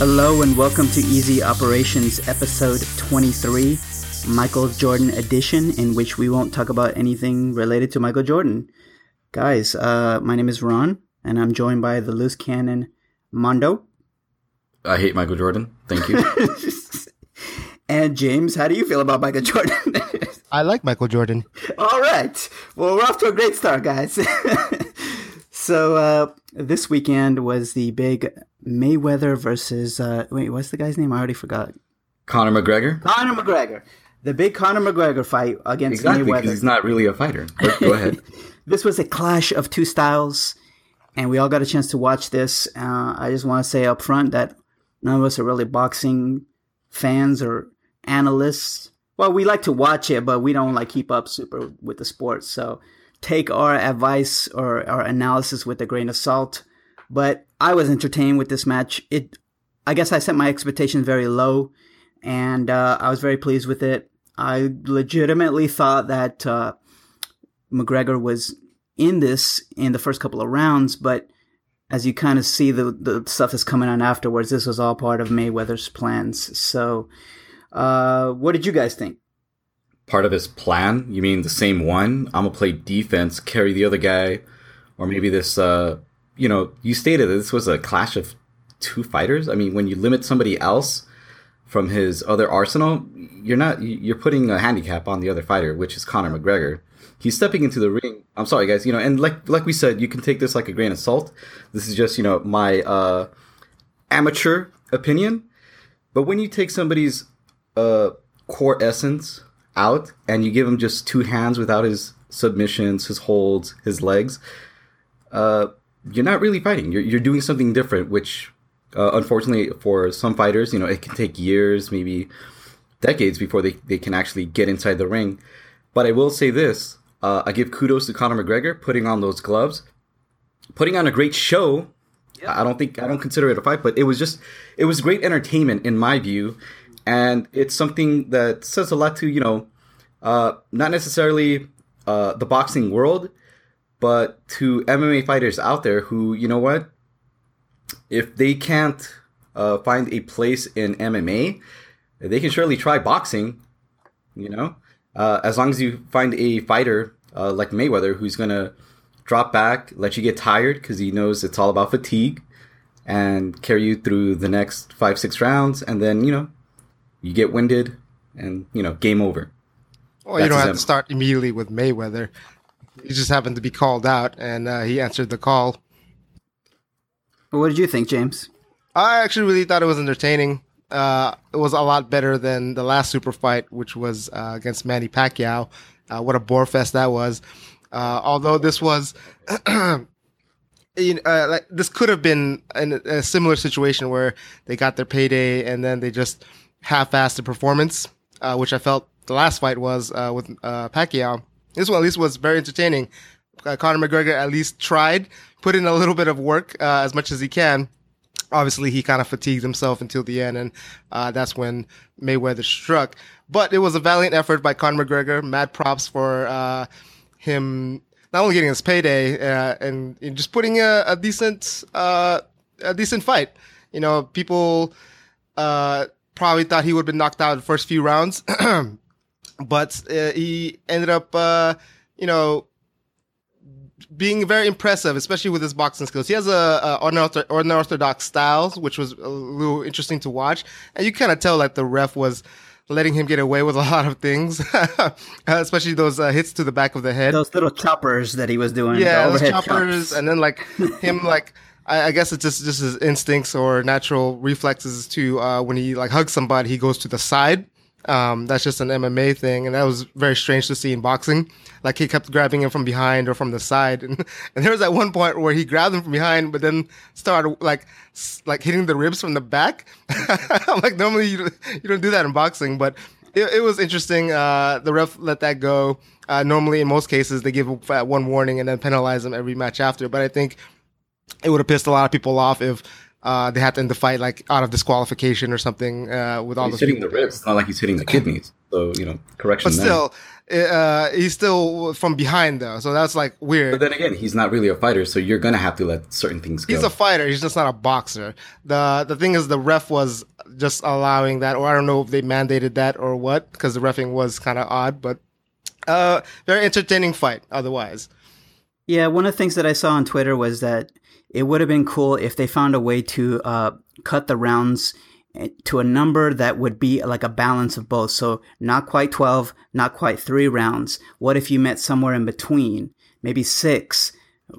Hello and welcome to Easy Operations episode 23, Michael Jordan edition, in which we won't talk about anything related to Michael Jordan. Guys, uh, my name is Ron, and I'm joined by the loose cannon Mondo. I hate Michael Jordan. Thank you. and James, how do you feel about Michael Jordan? I like Michael Jordan. All right. Well, we're off to a great start, guys. so, uh, this weekend was the big Mayweather versus, uh, wait, what's the guy's name? I already forgot. Conor McGregor. Conor McGregor. The big Conor McGregor fight against exactly, Mayweather. He's not really a fighter. But go ahead. this was a clash of two styles, and we all got a chance to watch this. Uh, I just want to say up front that none of us are really boxing fans or analysts. Well, we like to watch it, but we don't like keep up super with the sport. So take our advice or our analysis with a grain of salt. But I was entertained with this match. It, I guess, I set my expectations very low, and uh, I was very pleased with it. I legitimately thought that uh, McGregor was in this in the first couple of rounds, but as you kind of see the the stuff that's coming on afterwards, this was all part of Mayweather's plans. So uh, what did you guys think? Part of his plan? You mean the same one? I'm gonna play defense, carry the other guy, or maybe this. Uh, you know, you stated that this was a clash of two fighters. I mean, when you limit somebody else from his other arsenal, you're not you're putting a handicap on the other fighter, which is Conor McGregor. He's stepping into the ring. I'm sorry, guys. You know, and like like we said, you can take this like a grain of salt. This is just you know my uh, amateur opinion. But when you take somebody's uh, core essence out and you give him just two hands without his submissions, his holds, his legs, uh, you're not really fighting. You're, you're doing something different, which uh, unfortunately for some fighters, you know, it can take years, maybe decades before they, they can actually get inside the ring. But I will say this uh, I give kudos to Conor McGregor putting on those gloves, putting on a great show. I don't think I don't consider it a fight, but it was just it was great entertainment in my view and it's something that says a lot to you know uh, not necessarily uh, the boxing world but to mma fighters out there who you know what if they can't uh, find a place in mma they can surely try boxing you know uh, as long as you find a fighter uh, like mayweather who's gonna drop back let you get tired because he knows it's all about fatigue and carry you through the next five six rounds and then you know you get winded, and you know, game over. Well, That's you don't have to start immediately with Mayweather. He just happened to be called out, and uh, he answered the call. What did you think, James? I actually really thought it was entertaining. Uh, it was a lot better than the last super fight, which was uh, against Manny Pacquiao. Uh, what a bore fest that was! Uh, although this was, you know, uh, like this could have been in a similar situation where they got their payday and then they just half-assed the performance, uh, which I felt the last fight was uh, with uh, Pacquiao. This one at least was very entertaining. Uh, Conor McGregor at least tried, put in a little bit of work uh, as much as he can. Obviously, he kind of fatigued himself until the end, and uh, that's when Mayweather struck. But it was a valiant effort by Conor McGregor. Mad props for uh, him not only getting his payday and, and, just putting a, a decent a decent fight. You know, people probably thought he would have been knocked out in the first few rounds, but uh, he ended up, uh, you know, being very impressive, especially with his boxing skills. He has a, a unorthodox styles, which was a little interesting to watch, and you kind of tell that the ref was letting him get away with a lot of things, especially those uh, hits to the back of the head. Those little choppers that he was doing. Yeah, those choppers, chops. and then like him like I, I, guess it's just just his instincts or natural reflexes to uh, when he like hugs somebody, he goes to the side. Um, that's just an MMA thing, and that was very strange to see in boxing. Like he kept grabbing him from behind or from the side, and, and there was at one point where he grabbed him from behind, but then started like like hitting the ribs from the back. Like, normally you you don't do that in boxing, but it, it was interesting. Uh, the ref let that go. Uh, normally, in most cases, they give one warning and then penalize them every match after. But I think it would have pissed a lot of people off if uh, they had to end the fight like out of disqualification or something uh, with all he's hitting the ribs. It's not like he's hitting the kidneys. So you know, correction. But still, uh, he's still from behind though, so that's like weird. But then again, he's not really a fighter, so you're gonna have to let certain things go. He's a fighter. He's just not a boxer. the The thing is, the ref was just allowing that, or I don't know if they mandated that or what, because the refing was kind of odd. But uh, very entertaining fight. Otherwise, Yeah, one of the things that I saw on Twitter was that it would have been cool if they found a way to uh, cut the rounds eh, to a number that would be like a balance of both. So not quite 12, not quite three rounds. What if you met somewhere in between? Maybe six.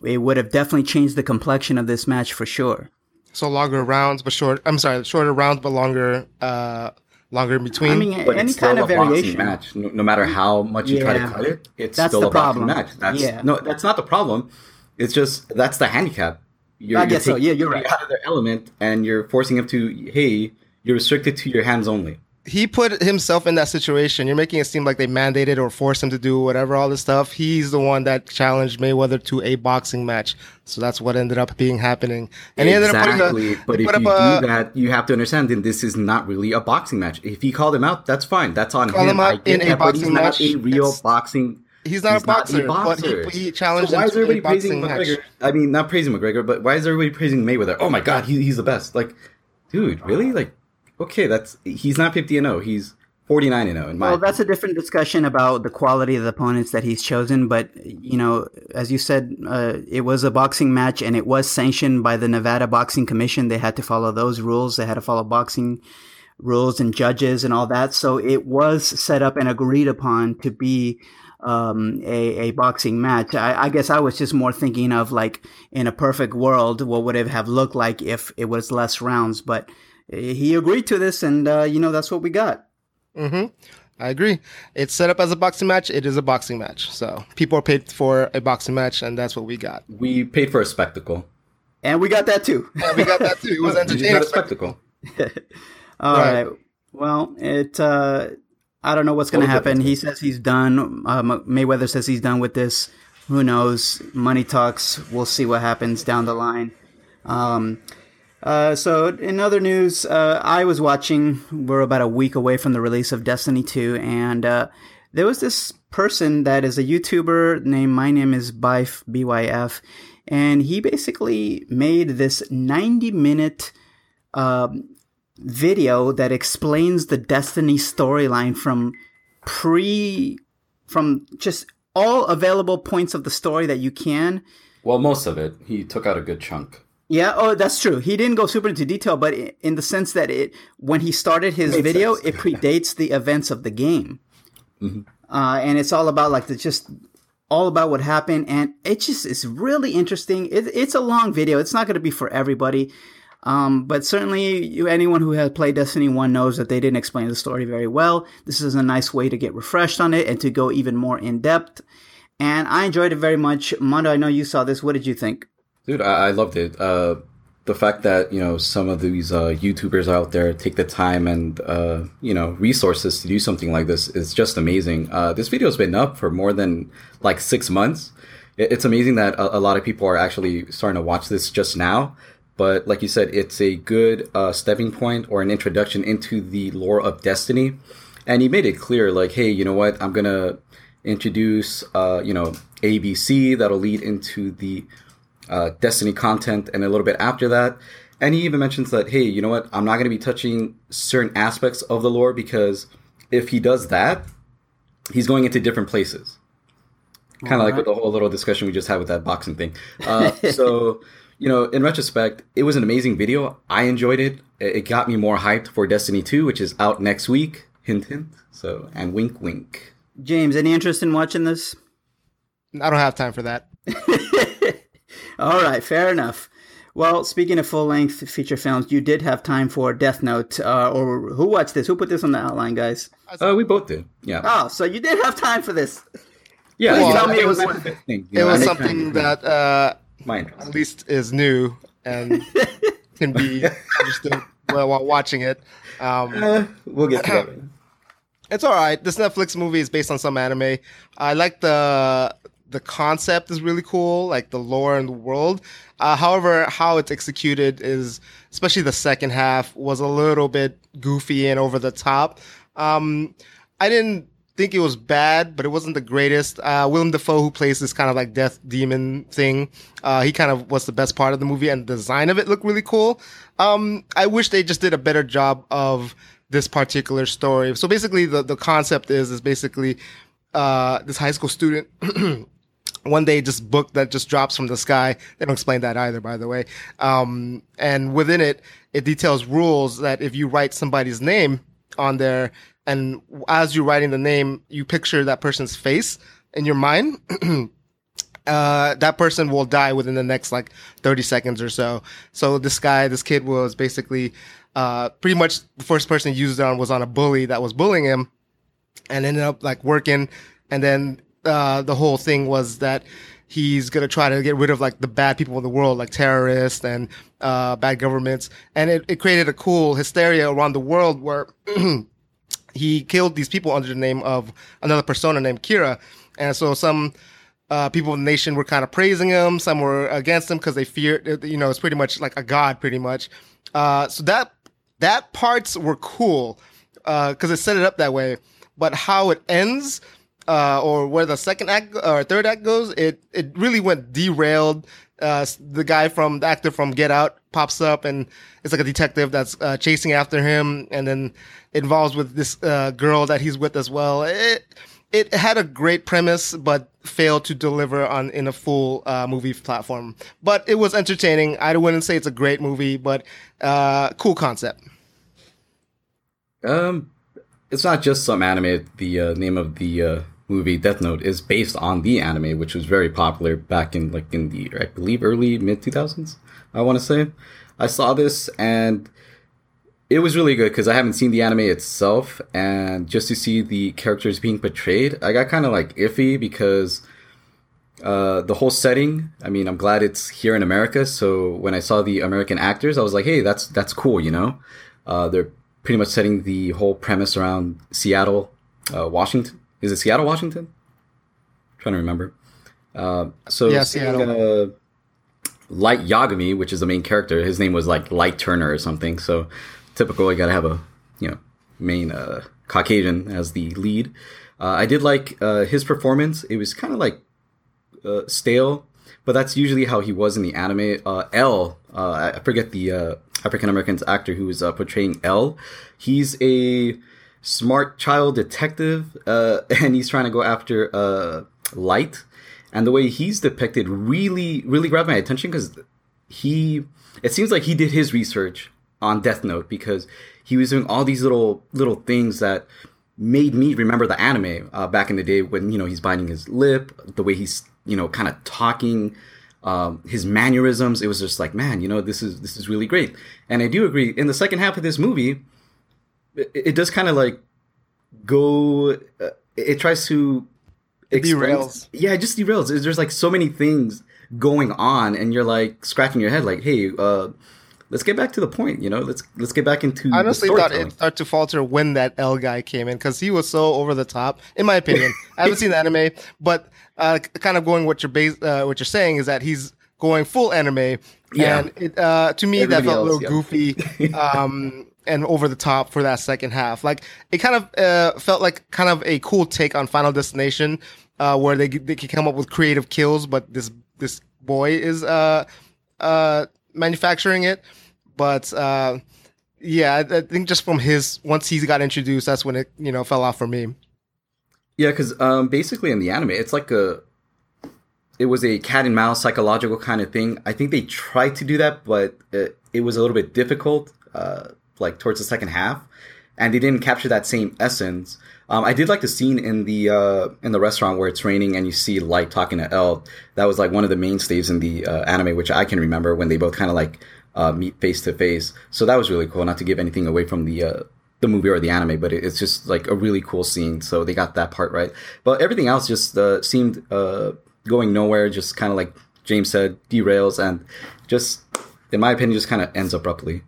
It would have definitely changed the complexion of this match for sure. so longer rounds, but short. I'm sorry, shorter rounds, but longer. Uh, longer in between. I mean, but any it's still kind of a boxing variation. match. No, no matter how much you try to cut it, it's That's still the a boxing problem. match. That's Yeah. no, that's not the problem. It's just that's the handicap. You're, I you're guess so. Yeah, you're right. Out of their element, and you're forcing them to, hey, you're restricted to your hands only. he put himself in that situation. You're making it seem like they mandated or forced him to do whatever, all this stuff. He's the one that challenged Mayweather to a boxing match. So that's what ended up being happening. And he ended up exactly. putting a, but if put you up do that, you have to understand that this is not really a boxing match. If he called him out, that's fine. That's on Call him. him out in a that, but he's boxing not match. a real It's- boxing. He's not a boxer, but he- he challenged So why him is to everybody praising boxing match. McGregor? I mean, not praising McGregor, but why is everybody praising Mayweather? Oh my God, he, he's the best. Like, dude, really? Like, okay, that's he's not fifty and zero. He's forty nine and zero. In my Well, that's a different discussion about the quality of the opponents that he's chosen. But you know, as you said, uh, it was a boxing match, and it was sanctioned by the Nevada Boxing Commission. They had to follow those rules. They had to follow boxing rules and judges and all that. So it was set up and agreed upon to be um, a, a boxing match. I, I guess I was just more thinking of like in a perfect world, what would it have looked like if it was less rounds? But he agreed to this, and uh, you know that's what we got. hmm I agree. It's set up as a boxing match. It is a boxing match. So people are paid for a boxing match, and that's what we got. we paid for a spectacle. And we got that too. Yeah, we got that too. It was We entertaining. got a spectacle. All Right. right. Well, it. Uh, I don't know what's going to What was it? happen. He says he's done. Uh, Mayweather says he's done with this. Who knows? Money talks. We'll see what happens down the line. Um, uh, so, in other news, uh, I was watching. We're about a week away from the release of Destiny 2, and uh, there was this person that is a YouTuber named My Name is Byf, B-Y-F, and he basically made this 90 minute um, video that explains the Destiny storyline from pre, from just all available points of the story that you can. Well, most of it. He took out a good chunk. Yeah, oh, that's true. He didn't go super into detail, but in the sense that it, when he started his video, sense. it predates the events of the game, uh, and it's all about like the just all about what happened, and it just is really interesting. It, it's a long video. It's not going to be for everybody, um, but certainly you, anyone who has played Destiny One knows that they didn't explain the story very well. This is a nice way to get refreshed on it and to go even more in depth. And I enjoyed it very much. Mondo, I know you saw this. What did you think? Dude, I, I loved it. Uh, the fact that you know some of these uh, YouTubers out there take the time and uh, you know resources to do something like this is just amazing. Uh, this video's been up for more than like six months. It's amazing that a lot of people are actually starting to watch this just now. But like you said, it's a good uh, stepping point or an introduction into the lore of Destiny. And he made it clear, like, hey, you know what? I'm gonna introduce, uh, you know, ABC that'll lead into the uh, Destiny content and a little bit after that. And he even mentions that, hey, you know what? I'm not going to be touching certain aspects of the lore because if he does that, he's going into different places. Kind of like with the whole little discussion we just had with that boxing thing. Uh, so, you know, in retrospect, it was an amazing video. I enjoyed it. It it got me more hyped for Destiny 2, which is out next week. Hint, hint. So, and wink, wink. James, any interest in watching this? I don't have time for that. All right, fair enough. Well, speaking of full length feature films, you did have time for Death Note. Uh, or who watched this? Who put this on the outline, guys? Uh, we both did. Yeah. Oh, so you did have time for this. yeah. please you tell me it was my one- thing, you It was something that uh, My at least is new and can be understood well while watching it. Um, Uh, we'll get to that. It's all right. This Netflix movie is based on some anime. I like the the concept is really cool, like the lore and the world. Uh, however, how it's executed is, especially the second half, was a little bit goofy and over the top. Um, I didn't think it was bad, but it wasn't the greatest. Uh, Willem Dafoe, who plays this kind of like death demon thing, uh, he kind of was the best part of the movie, and the design of it looked really cool. Um, I wish they just did a better job of this particular story. So basically, the the concept is is basically uh, this high school student. one day just book that just drops from the sky. They don't explain that either, by the way. Um, and within it, it details rules that if you write somebody's name on there, and as you're writing the name, you picture that person's face in your mind. uh, that person will die within the next like 30 seconds or so. So this guy, this kid was basically, uh, pretty much the first person he used it on was on a bully that was bullying him and ended up like working. And then, uh, the whole thing was that he's going to try to get rid of like the bad people in the world, like terrorists and, uh, bad governments. And it, it created a cool hysteria around the world where, he killed these people under the name of another persona named Kira. And so some uh, people in the nation were kind of praising him. Some were against him because they feared, you know, it's pretty much like a god, pretty much. Uh, so that that parts were cool because uh, it set it up that way. But how it ends, uh, or where the second act or third act goes, it it really went derailed. Uh, the guy from the actor from Get Out pops up and it's like a detective that's uh, chasing after him, and then involves with this uh, girl that he's with as well. It it had a great premise, but failed to deliver on in a full uh, movie platform. But it was entertaining. I wouldn't say it's a great movie, but uh, cool concept. Um, it's not just some anime. The uh, name of the movie Death Note is based on the anime, which was very popular back in like in the I believe early mid two thousands. I want to say I saw this and it was really good because I haven't seen the anime itself, and just to see the characters being portrayed, I got kind of like iffy because uh, the whole setting. I mean, I'm glad it's here in America. So when I saw the American actors, I was like, hey, that's that's cool, you know. Uh, they're pretty much setting the whole premise around Seattle, uh, Washington. Is it Seattle, Washington? I'm trying to remember. Uh, so yeah, Seattle. Uh, Light Yagami, which is the main character, his name was like Light Turner or something. So typical. You got to have a you know main uh, Caucasian as the lead. Uh, I did like uh, his performance. It was kind of like uh, stale, but that's usually how he was in the anime. Uh, L, uh, I forget the uh, African American actor who was uh, portraying L. He's a smart child detective, uh, and he's trying to go after uh, Light. And the way he's depicted really, really grabbed my attention because he, it seems like he did his research on Death Note because he was doing all these little little things that made me remember the anime uh, back in the day when you know he's biting his lip, the way he's you know kind of talking, um, his mannerisms. It was just like, man, you know, this is this is really great. And I do agree. In the second half of this movie, it, it does kind of like go. Uh, it tries to derails. Yeah, it just derails. There's like so many things going on, and you're like scratching your head, like, hey. uh let's get back to the point. You know, let's let's get back into. I honestly thought it started to falter when that L guy came in because he was so over the top. In my opinion, I haven't seen the anime, but uh, kind of going what you're base, uh, what you're saying is that he's going full anime. Yeah. And it, uh, to me, Everybody that felt else, a little yeah. goofy. Um, and over the top for that second half. Like it kind of uh, felt like kind of a cool take on Final Destination, uh, where they they can come up with creative kills, but this this boy is uh uh manufacturing it. But uh, yeah, I, I think just from his once he got introduced, that's when it you know fell off for me. Yeah, because um, basically in the anime, it's like a it was a cat and mouse psychological kind of thing. I think they tried to do that, but it, it was a little bit difficult, uh, like towards the second half, and they didn't capture that same essence. Um, I did like the scene in the uh, in the restaurant where it's raining and you see Light talking to L. That was like one of the mainstays in the uh, anime, which I can remember when they both kind of like uh, meet face to face. So that was really cool. Not to give anything away from the uh, the movie or the anime, but it's just like a really cool scene. So they got that part right. But everything else just uh, seemed uh, going nowhere. Just kind of like James said, derails and just, in my opinion, just kind of ends abruptly.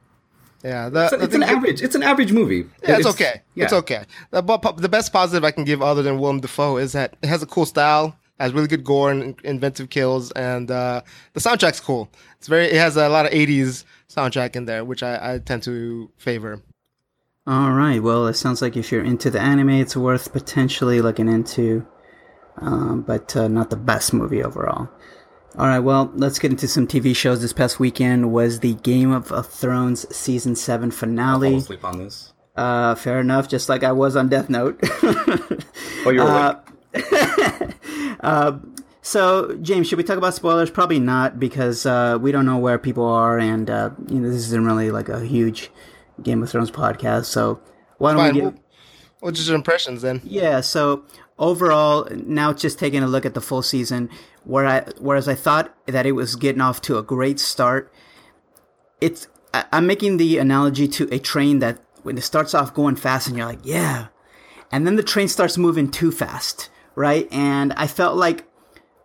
Yeah, the, it's, it's an average. It's an average movie. Yeah, it's, it's okay. Yeah. It's okay. The, the best positive I can give, other than Willem Dafoe, is that it has a cool style has really good gore and inventive kills, and uh, the soundtrack's cool. It's very. It has a lot of '80s soundtrack in there, which I, I tend to favor. All right. Well, it sounds like if you're into the anime, it's worth potentially looking into, um, but uh, not the best movie overall. All right. Well, let's get into some TV shows. This past weekend was the Game of Thrones season seven I'll finale. sleep on this. Uh, fair enough. Just like I was on Death Note. Oh, you're Uh, awake. So, James, should we talk about spoilers? Probably not, because uh, we don't know where people are, and uh, you know this isn't really like a huge Game of Thrones podcast. So, why don't Fine. we Well, get? what's your impressions then? Yeah. So overall, now just taking a look at the full season, where I whereas I thought that it was getting off to a great start, it's I, I'm making the analogy to a train that when it starts off going fast and you're like, yeah, and then the train starts moving too fast, right? And I felt like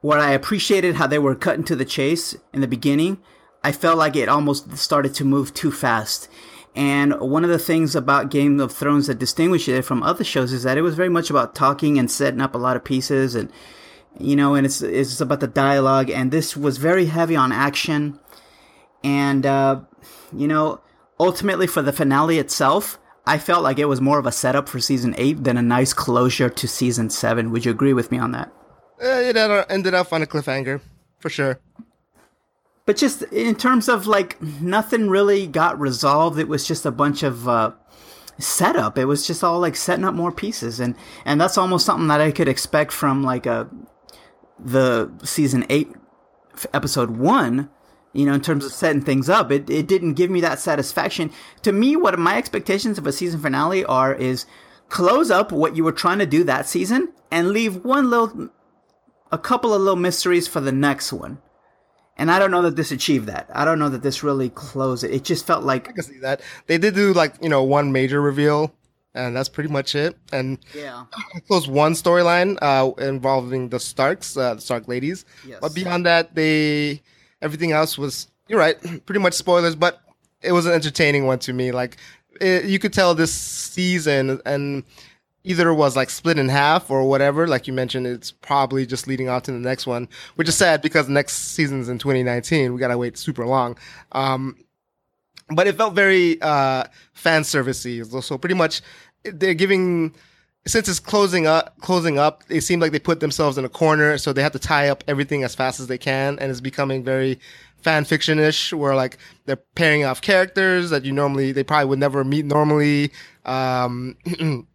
where I appreciated how they were cutting to the chase in the beginning, I felt like it almost started to move too fast. And one of the things about Game of Thrones that distinguished it from other shows is that it was very much about talking and setting up a lot of pieces and you know, and it's it's about the dialogue and this was very heavy on action and uh you know, ultimately for the finale itself, I felt like it was more of a setup for season 8 than a nice closure to season 7. Would you agree with me on that? Uh, it ended- ended up on a cliffhanger, for sure. But just in terms of like nothing really got resolved. It was just a bunch of uh, setup. It was just all like setting up more pieces, and and that's almost something that I could expect from like a the season eight episode one. You know, in terms of setting things up, it, it didn't give me that satisfaction. To me, what my expectations of a season finale are is close up what you were trying to do that season and leave one little, a couple of little mysteries for the next one. And I don't know that this achieved that. I don't know that this really closed it. It just felt like I can see that. They did do like, you know, one major reveal, and that's pretty much it. And yeah, closed one storyline uh, involving the Starks, uh, the Stark ladies. Yes. But beyond that, they everything else was you're right, pretty much spoilers. But it was an entertaining one to me. Like it, you could tell this season and either was like split in half or whatever. Like you mentioned, it's probably just leading off to the next one, which is sad because next season's in 2019. We gotta wait super long. Um, but it felt very uh, fan servicey. So pretty much, they're giving since it's closing up. Closing up, it seemed like they put themselves in a corner, so they have to tie up everything as fast as they can, and it's becoming very fan fiction ish, where like they're pairing off characters that you normally they probably would never meet normally. Um,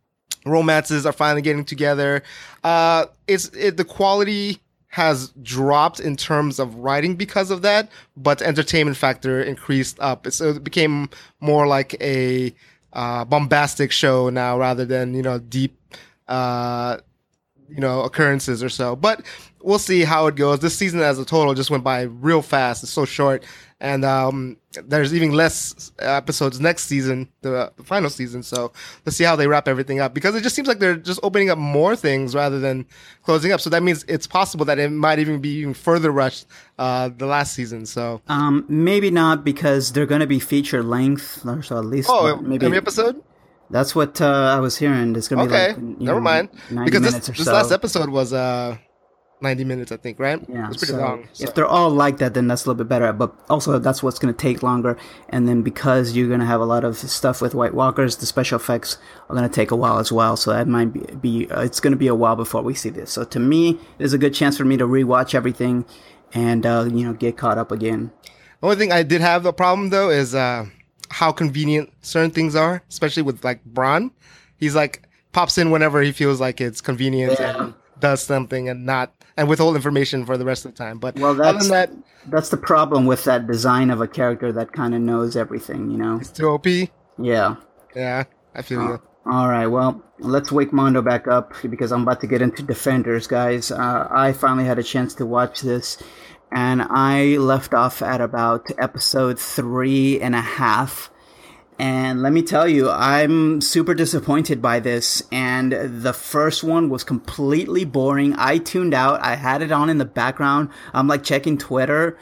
romances are finally getting together. Uh, it's it, the quality has dropped in terms of writing because of that, but entertainment factor increased up. So it became more like a uh, bombastic show now rather than you know deep, uh, you know occurrences or so. But we'll see how it goes. This season as a total just went by real fast. It's so short, and um, there's even less episodes next season, the, the final season. So let's see how they wrap everything up because it just seems like they're just opening up more things rather than closing up. So that means it's possible that it might even be even further rushed uh, the last season. So um, maybe not because they're going to be feature length, or so at least oh, maybe every episode. that's what uh, I was hearing. It's going to Okay, be like you never know, mind. 90 Because this minutes or this so. last episode was uh, ninety minutes, I think, right? Yeah, it's pretty so long. so- If they're all like that, then that's a little bit better. But also, that's what's going to take longer. And then because you're going to have a lot of stuff with White Walkers, the special effects are going to take a while as well. So that might be, be uh, it's going to be a while before we see this. So to me, there's a good chance for me to rewatch everything and uh, you know get caught up again. The only thing I did have a problem though is uh, how convenient certain things are, especially with like Bran. He's like pops in whenever he feels like it's convenient Yeah. and does something and not and withhold information for the rest of the time. But Well, other that's than that, that's the problem with that design of a character that kind of knows everything. You know? it's too OP. Yeah. Yeah, I feel you. All right, well, let's wake Mondo back up because I'm about to get into Defenders, guys. Uh, I finally had a chance to watch this, and I left off at about episode three and a half. And let me tell you, I'm super disappointed by this. And the first one was completely boring. I tuned out. I had it on in the background. I'm like checking Twitter.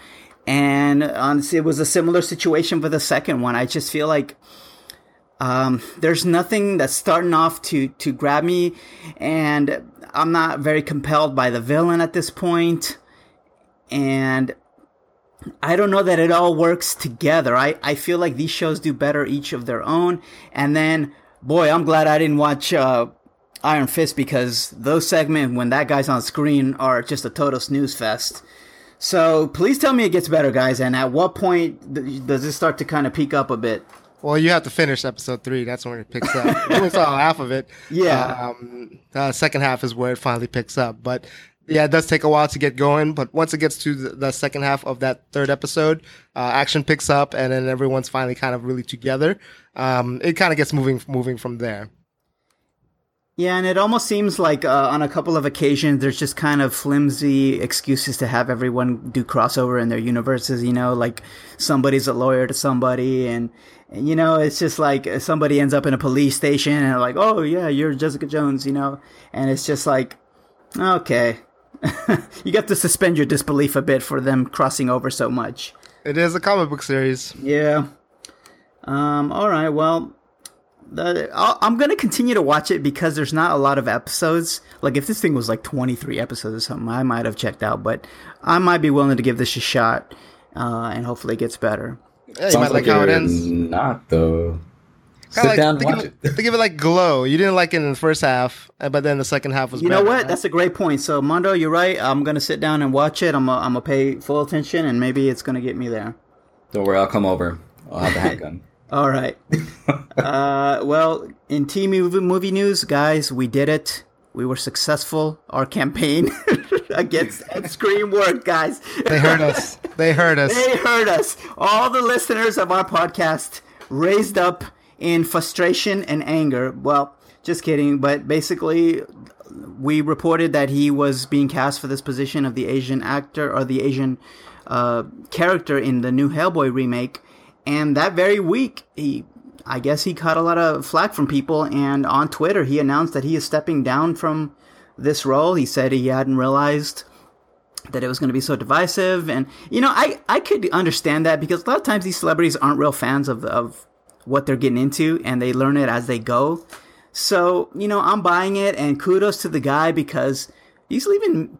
And honestly, it was a similar situation for the second one. I just feel like um, there's nothing that's starting off to to grab me, and I'm not very compelled by the villain at this point. point, and I don't know that it all works together. I I feel like these shows do better each of their own, and then boy, I'm glad I didn't watch uh, Iron Fist because those segments when that guy's on screen are just a total snooze fest. So please tell me it gets better, guys. And at what point th- does it start to kind of peak up a bit? Well, you have to finish episode three. That's when it picks up. we saw half of it. Yeah. Um, uh, second half is where it finally picks up. But yeah, it does take a while to get going. But once it gets to the, second half of that third episode, uh, action picks up, and then everyone's finally kind of really together. Um, it kind of gets moving moving from there. Yeah, and it almost seems like uh, on a couple of occasions there's just kind of flimsy excuses to have everyone do crossover in their universes. You know, like somebody's a lawyer to somebody, and, and you know it's just like somebody ends up in a police station and like, oh yeah, you're Jessica Jones, you know, and it's just like, okay, you got to suspend your disbelief a bit for them crossing over so much. It is a comic book series. Yeah. Um. All right. Well, the, I'll, I'm gonna continue to watch it because there's not a lot of episodes. Like if this thing was like 23 episodes or something, I might have checked out. But I might be willing to give this a shot, uh, and hopefully it gets better. Yeah, you might like how it ends. Not though. Kinda Sit like, down and they watch give, it. it, they give it like glow. You didn't like it in the first half, uh, but then the second half was. You know what? right? That's a great point. So Mondo, you're right. I'm gonna sit down and watch it. I'm gonna, I'm gonna pay full attention, and maybe it's gonna get me there. Don't worry, I'll come over. I'll have the handgun. All right. uh, well, in team movie, movie news, guys, we did it. We were successful. Our campaign against Ed Skrein worked, guys. They heard us. They heard us. They heard us. All the listeners of our podcast raised up in frustration and anger. Well, just kidding. But basically, we reported that he was being cast for this position of the Asian actor or the Asian uh, character in the new Hellboy remake. And that very week, he, I guess, he caught a lot of flack from people. And on Twitter, he announced that he is stepping down from this role. He said he hadn't realized that it was going to be so divisive and you know i i could understand that because a lot of times these celebrities aren't real fans of of what they're getting into and they learn it as they go. So you know i'm buying it and kudos to the guy because he's leaving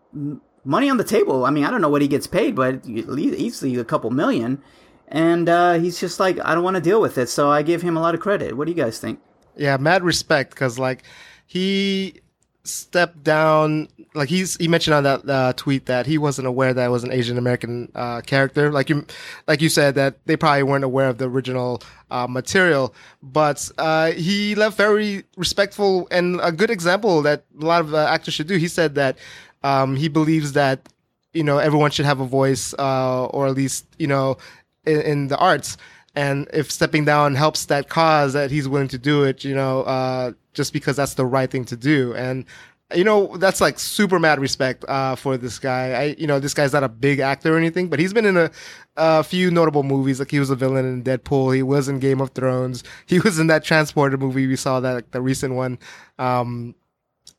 money on the table. I mean i don't know what he gets paid but easily a couple million and uh, he's just like i don't want to deal with it so i give him a lot of credit. What do you guys think? Yeah, mad respect because like he stepped down. Like he's he mentioned on that uh, tweet that he wasn't aware that it was an Asian American uh, character. Like you, like you said that they probably weren't aware of the original uh, material, but uh, he left very respectful and a good example that a lot of uh, actors should do. He said that um, he believes that you know everyone should have a voice uh, or at least you know in, in the arts and if stepping down helps that cause that he's willing to do it you know uh, just because that's the right thing to do. And you know that's like super mad respect uh, for this guy. I you know this guy's not a big actor or anything but he's been in a, a few notable movies. Like he was a villain in deadpool. He was in game of thrones. He was in that transporter movie. We saw that like, the recent one. Um,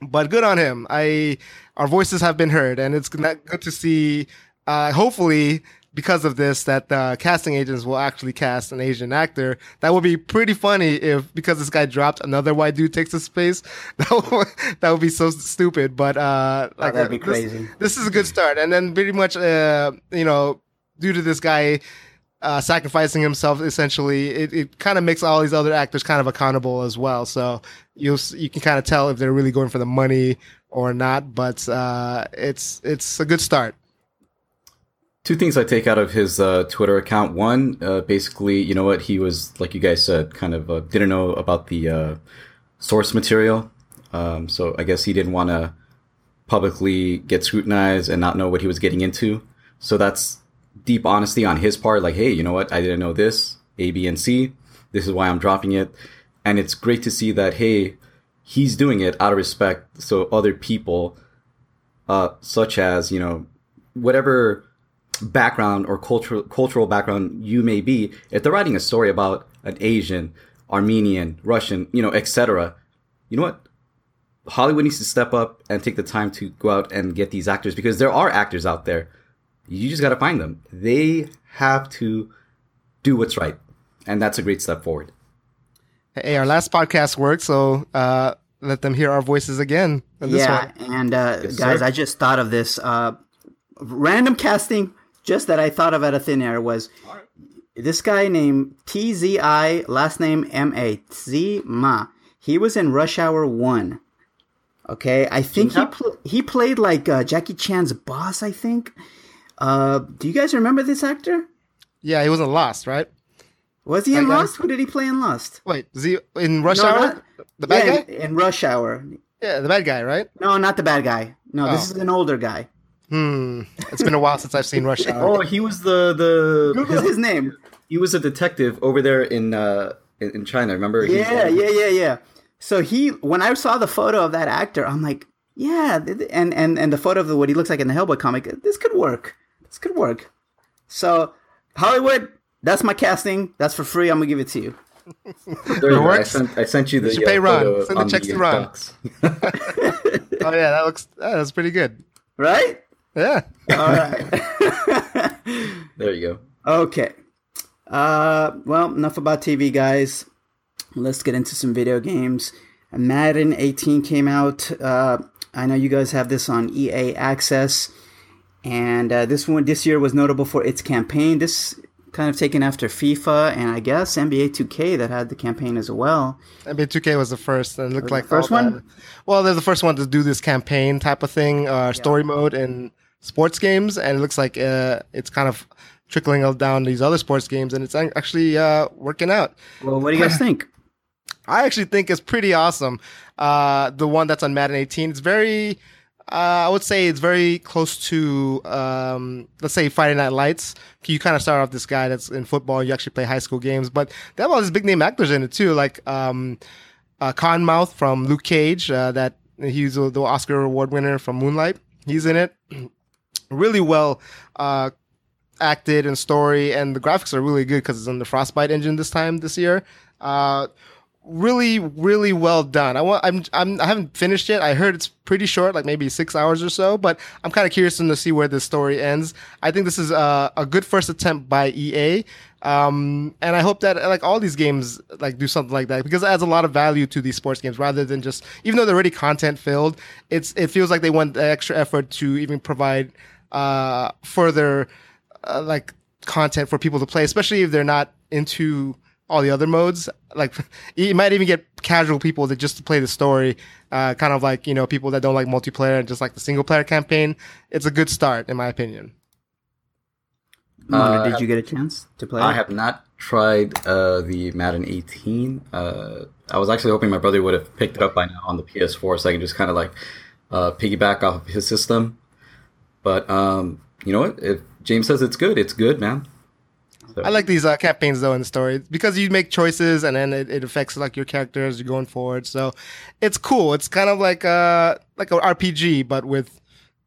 but good on him. I our voices have been heard, and it's good to see. Uh, hopefully, because of this, that the casting agents will actually cast an Asian actor. That would be pretty funny if because this guy dropped another white dude takes his space. That would, that would be so stupid. But uh, like that'd be this- crazy. This, is a good start, and then pretty much, uh, you know, due to this guy. Uh, sacrificing himself essentially it, it kind of makes all these other actors kind of accountable as well so you you can kind of tell if they're really going for the money or not but uh, it's it's a good start Two things I take out of his uh, Twitter account. One, uh, basically, you know what? He was, like you guys said, kind of uh, didn't know about the uh, source material. Um, so I guess he didn't want to publicly get scrutinized and not know what he was getting into. So that's deep honesty on his part. Like, hey, you know what? I didn't know this, A, B, and C. This is why I'm dropping it. And it's great to see that, hey, he's doing it out of respect. So other people, uh, such as, you know, whatever background or cultural cultural background you may be, if they're writing a story about an Asian, Armenian, Russian, you know, etc., you know what? Hollywood needs to step up and take the time to go out and get these actors because there are actors out there. You just got to find them. They have to do what's right, and that's a great step forward. hey our last podcast worked so uh, let them hear our voices again this yeah, one and uh, Yes, guys, sir. I just thought of this. Uh, random casting, just that I thought of out of thin air was this guy named T Z I, last name M A Z Ma. He was in Rush Hour One. Okay, I think he pl- he played like uh, Jackie Chan's boss. I think. Uh, do you guys remember this actor? Yeah, he was in Lost, right? Was he in That guy? Lost? Who did he play in Lost? Wait, is he in Rush No, Hour? not- the bad yeah, guy? in, Rush Hour. Yeah, the bad guy, right? No, not the bad guy. No, this Oh. is an older guy. Hmm. It's been a while since I've seen Rush Hour. Oh, he was the the Google his name. he was a detective over there in uh in, in China. Remember? He's- Yeah, yeah, yeah, yeah. So he, when I saw the photo of that actor, I'm like, yeah, th- th- and and and the photo of the, what he looks like in the Hellboy comic, this could work. This could work. So Hollywood, that's my casting. That's for free. I'm gonna give it to you. There you go. I works. sent, I sent you the You should pay uh, Ron. Send the on checks the to Ron. Oh yeah, that looks that was pretty good. Right? Yeah. All right. there you go. Okay. Uh, well, enough about TV, guys. Let's get into some video games. Madden 18 came out. Uh, I know you guys have this on EA Access, and uh, this one this year was notable for its campaign. This kind of taken after FIFA and I guess NBA 2K that had the campaign as well. NBA 2K was the first, and it looked like the first one? that- Well, they're the first one to do this campaign type of thing, uh, story mode in sports games, and it looks like uh, it's kind of trickling down these other sports games, and it's actually uh, working out. Well, what do you guys think? I actually think it's pretty awesome. Uh, the one that's on Madden 18, it's very, uh, I would say it's very close to, um, let's say Friday Night Lights. You kind of start off this guy that's in football. You actually play high school games, but they have all these big name actors in it too, like um, uh, Cottonmouth from Luke Cage. Uh, that he's the the Oscar award winner from Moonlight. He's in it. really well uh, acted and story, and the graphics are really good because it's on the Frostbite engine this time this year. Uh, really, really well done. I want. I'm. I'm. I haven't finished yet. I heard it's pretty short, like maybe six hours or so. But I'm kind of curious to see where this story ends. I think this is a, a good first attempt by EA. Um, and I hope that like all these games like do something like that because it adds a lot of value to these sports games rather than just even though they're already content filled. It's it feels like they went the extra effort to even provide uh further uh, like content for people to play, especially if they're not into all the other modes. Like you might even get casual people that just to play the story, uh, kind of like you know people that don't like multiplayer and just like the single player campaign. It's a good start, in my opinion. Mondo, Uh, did you get a chance to play? I it? have not tried uh, the Madden 18. Uh, I was actually hoping my brother would have picked it up by now on the PS4, so I can just kind of like uh, piggyback off of his system. But um, you know what? If James says it's good, it's good, man. So- I like these uh, campaigns though in the story because you make choices and then it, it affects like your character as you're going forward. So it's cool. It's kind of like a like an RPG but with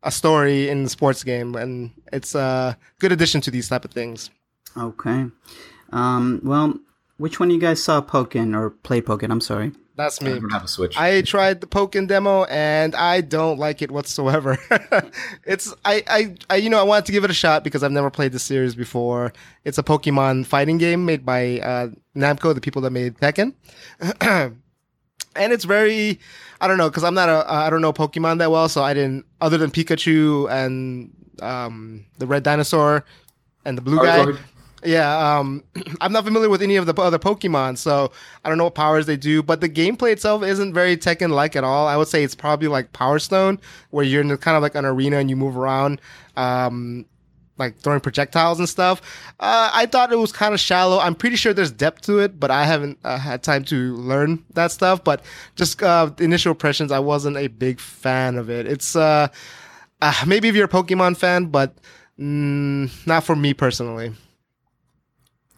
a story in the sports game, and it's a good addition to these type of things. Okay. Um, well, which one of you guys saw Pokken or played Pokken? I'm sorry. That's I me. don't have a Switch. I tried the Pokken demo and I don't like it whatsoever. it's I, I I you know I wanted to give it a shot because I've never played the series before. It's a Pokemon fighting game made by uh, Namco, the people that made Tekken. and it's very I don't know because I'm not a I don't know Pokemon that well, so I didn't other than Pikachu and um, the red dinosaur and the blue guy. Yeah, um, I'm not familiar with any of the other Pokemon, so I don't know what powers they do. But the gameplay itself isn't very Tekken-like at all. I would say it's probably like Power Stone, where you're in kind of like an arena and you move around, um, like throwing projectiles and stuff. Uh, I thought it was kind of shallow. I'm pretty sure there's depth to it, but I haven't uh, had time to learn that stuff. But just uh, initial impressions, I wasn't a big fan of it. It's uh, uh, maybe if you're a Pokemon fan, but mm, not for me personally.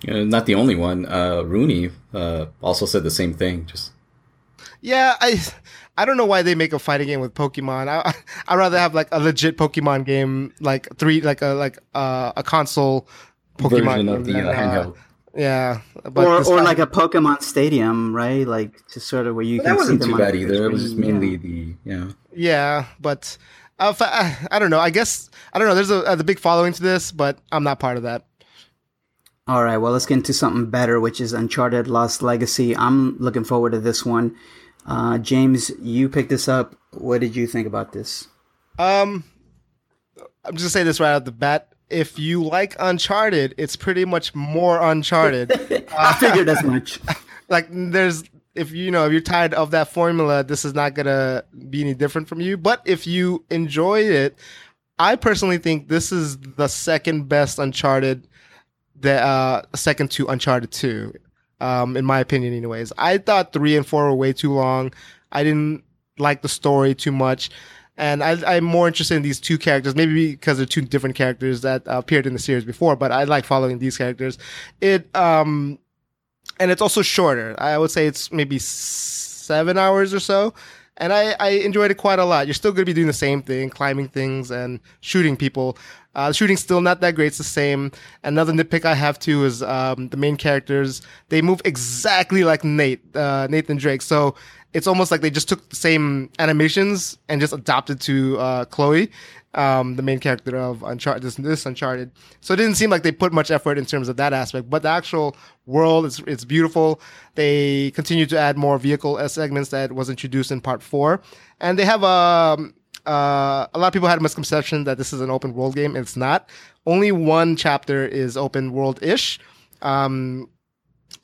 Uh, not the only one. Uh, Rooney uh, also said the same thing. Just Yeah, I I don't know why they make a fighting game with Pokemon. I I would rather have like a legit Pokemon game, like three, like a like uh, a console Pokemon version of the than, uh, uh, handheld. Yeah, but or or like a Pokemon Stadium, right? Like just sort of where you But can that wasn't see them too bad the either. It was just mainly yeah. the you know. yeah, but uh, I, I don't know. I guess I don't know. There's a, a the big following to this, but I'm not part of that. All right, well, let's get into something better, which is Uncharted Lost Legacy. I'm looking forward to this one. Uh, James, you picked this up. What did you think about this? Um, I'm just gonna say this right out the bat. If you like Uncharted, it's pretty much more Uncharted. I figured as much. like there's if you know if you're tired of that formula, this is not gonna be any different from you. But if you enjoy it, I personally think this is the second best Uncharted, the uh, second to Uncharted Two, um, in my opinion. Anyways, I thought three and four were way too long. I didn't like the story too much. And I, am more interested in these two characters, maybe because they're two different characters that appeared in the series before. But I like following these characters. It um, and it's also shorter. I would say it's maybe seven hours or so. And I, I enjoyed it quite a lot. You're still going to be doing the same thing, climbing things and shooting people. Uh, shooting's still not that great. It's the same. Another nitpick I have too is um, the main characters. They move exactly like Nate, uh, Nathan Drake. So it's almost like they just took the same animations and just adopted to uh, Chloe, um, the main character of Uncharted. This, this, Uncharted. So it didn't seem like they put much effort in terms of that aspect. But the actual world, it's it's beautiful. They continue to add more vehicle segments that was introduced in part four, and they have a. Um, uh, a lot of people had a misconception that this is an open world game. It's not. Only one chapter is open world ish. Um,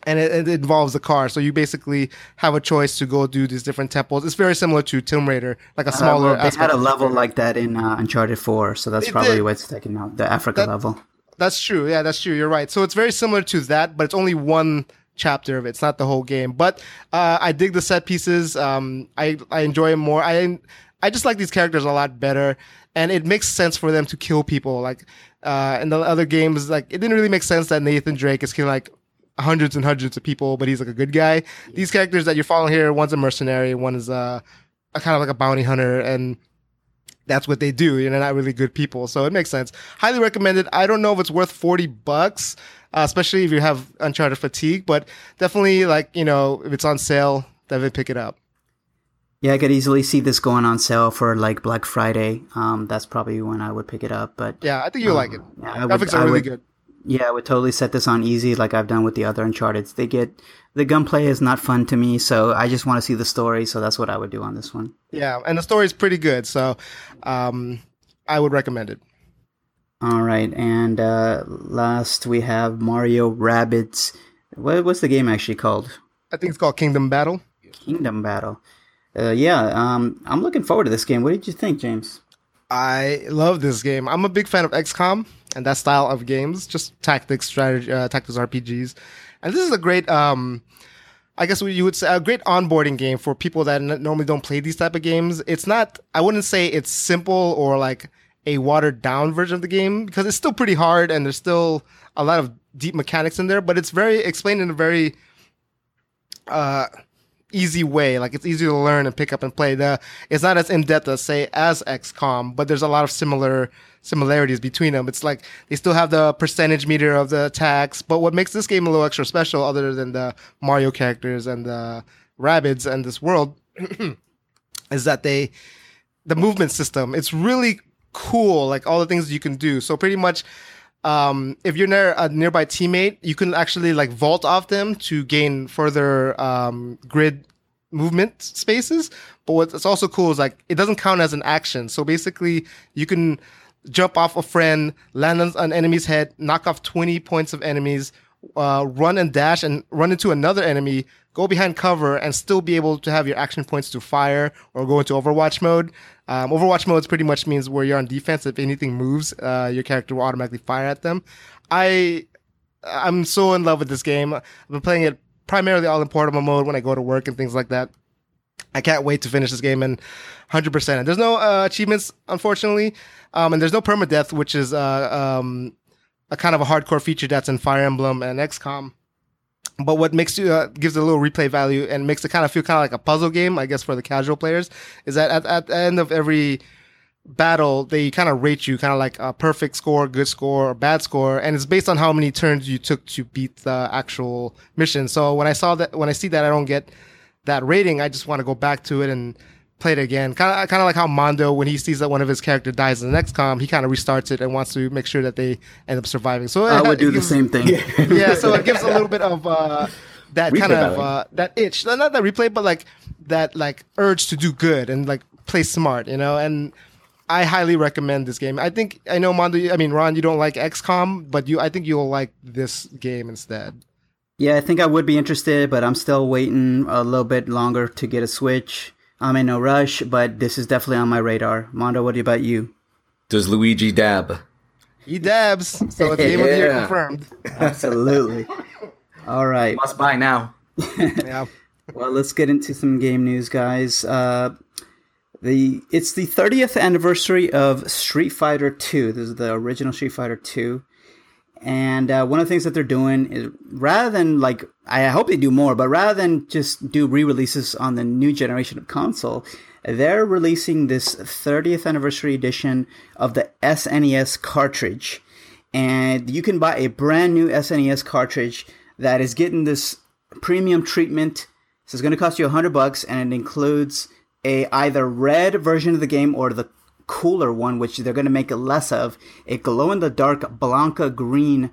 and it, it, involves the car. So you basically have a choice to go do these different temples. It's very similar to Tomb Raider, like a uh, smaller. Uh, well, they had a level like that in uh, Uncharted Four, so that's probably what's taken out the Africa that, level. That's true. Yeah, that's true. You're right. So it's very similar to that, but it's only one chapter of it. It's not the whole game. But uh, I dig the set pieces. Um, I I enjoy it more. I I just like these characters a lot better, and it makes sense for them to kill people. Like uh, in the other games, like it didn't really make sense that Nathan Drake is killing like hundreds and hundreds of people, but he's like a good guy. These characters that you're following here, one's a mercenary, one is a, a kind of like a bounty hunter, and that's what they do. You know, not really good people, so it makes sense. Highly recommended. I don't know if it's worth forty bucks, uh, especially if you have Uncharted fatigue, but definitely like you know if it's on sale, definitely pick it up. Yeah, I could easily see this going on sale for like Black Friday. Um, that's probably when I would pick it up. But yeah, I think you'll um, like it. Yeah, Graphics would, are really would, good. Yeah, I would totally set this on easy like I've done with the other Uncharted. They get the gunplay is not fun to me, so I just want to see the story. So that's what I would do on this one. Yeah, and the story is pretty good, so um, I would recommend it. All right, and uh, last we have Mario Rabbids. What, what's the game actually called? I think it's called Kingdom Battle. Kingdom Battle. Uh, yeah, um, I'm looking forward to this game. What did you think, James? I love this game. I'm a big fan of XCOM and that style of games, just tactics, strategy, uh, tactics RPGs. And this is a great, um, I guess you would say a great onboarding game for people that normally don't play these type of games. It's not, I wouldn't say it's simple or like a watered down version of the game because it's still pretty hard and there's still a lot of deep mechanics in there, but it's very explained in a very, uh, easy way. Like it's easy to learn and pick up and play. The it's not as in depth as say as XCOM, but there's a lot of similar similarities between them. It's like they still have the percentage meter of the attacks, but what makes this game a little extra special, other than the Mario characters and the rabbits and this world, is that they the movement system. It's really cool, like all the things you can do. So pretty much. Um, if you're near a nearby teammate, you can actually like vault off them to gain further um, grid movement spaces. But what's also cool is like it doesn't count as an action. So basically, you can jump off a friend, land on an enemy's head, knock off 20 points of enemies, uh, run and dash and run into another enemy, go behind cover, and still be able to have your action points to fire or go into Overwatch mode. Um, Overwatch mode pretty much means where you're on defense. If anything moves, uh, your character will automatically fire at them. I, I'm so in love with this game. I've been playing it primarily all in portable mode when I go to work and things like that. I can't wait to finish this game and 100%. And there's no uh, achievements, unfortunately. Um, and there's no permadeath, which is uh, um, a kind of a hardcore feature that's in Fire Emblem and XCOM. But what makes you uh, gives it a little replay value and makes it kind of feel kind of like a puzzle game, I guess, for the casual players, is that at, at the end of every battle, they kind of rate you kind of like a perfect score, good score, or bad score, and it's based on how many turns you took to beat the actual mission. So when I saw that, when I see that I don't get that rating, I just want to go back to it and play it again. Kind of, kind of like how Mondo, when he sees that one of his characters dies in the XCOM, he kind of restarts it and wants to make sure that they end up surviving. So I would do gives, the same thing. yeah, so it gives a little bit of uh, that replay kind of uh, that itch, not that replay, but like that like urge to do good and like play smart, you know. And I highly recommend this game. I think I know Mondo. I mean, Ron, you don't like XCOM, but you, I think you'll like this game instead. Yeah, I think I would be interested, but I'm still waiting a little bit longer to get a Switch. I'm in no rush, but this is definitely on my radar. Mondo, what about you? Does Luigi dab? He dabs, so it's game of the year confirmed. Absolutely. All right. Must buy now. Yeah. Well, let's get into some game news, guys. Uh, the it's the 30th anniversary of Street Fighter 2. This is the original Street Fighter 2. And uh, one of the things that they're doing is rather than like I hope they do more, but rather than just do re-releases on the new generation of console, they're releasing this 30th anniversary edition of the SNES cartridge. And you can buy a brand new SNES cartridge that is getting this premium treatment. So it's going to cost you 100 bucks and it includes a either red version of the game or the cooler one which they're going to make it less of, a glow in the dark Blanca green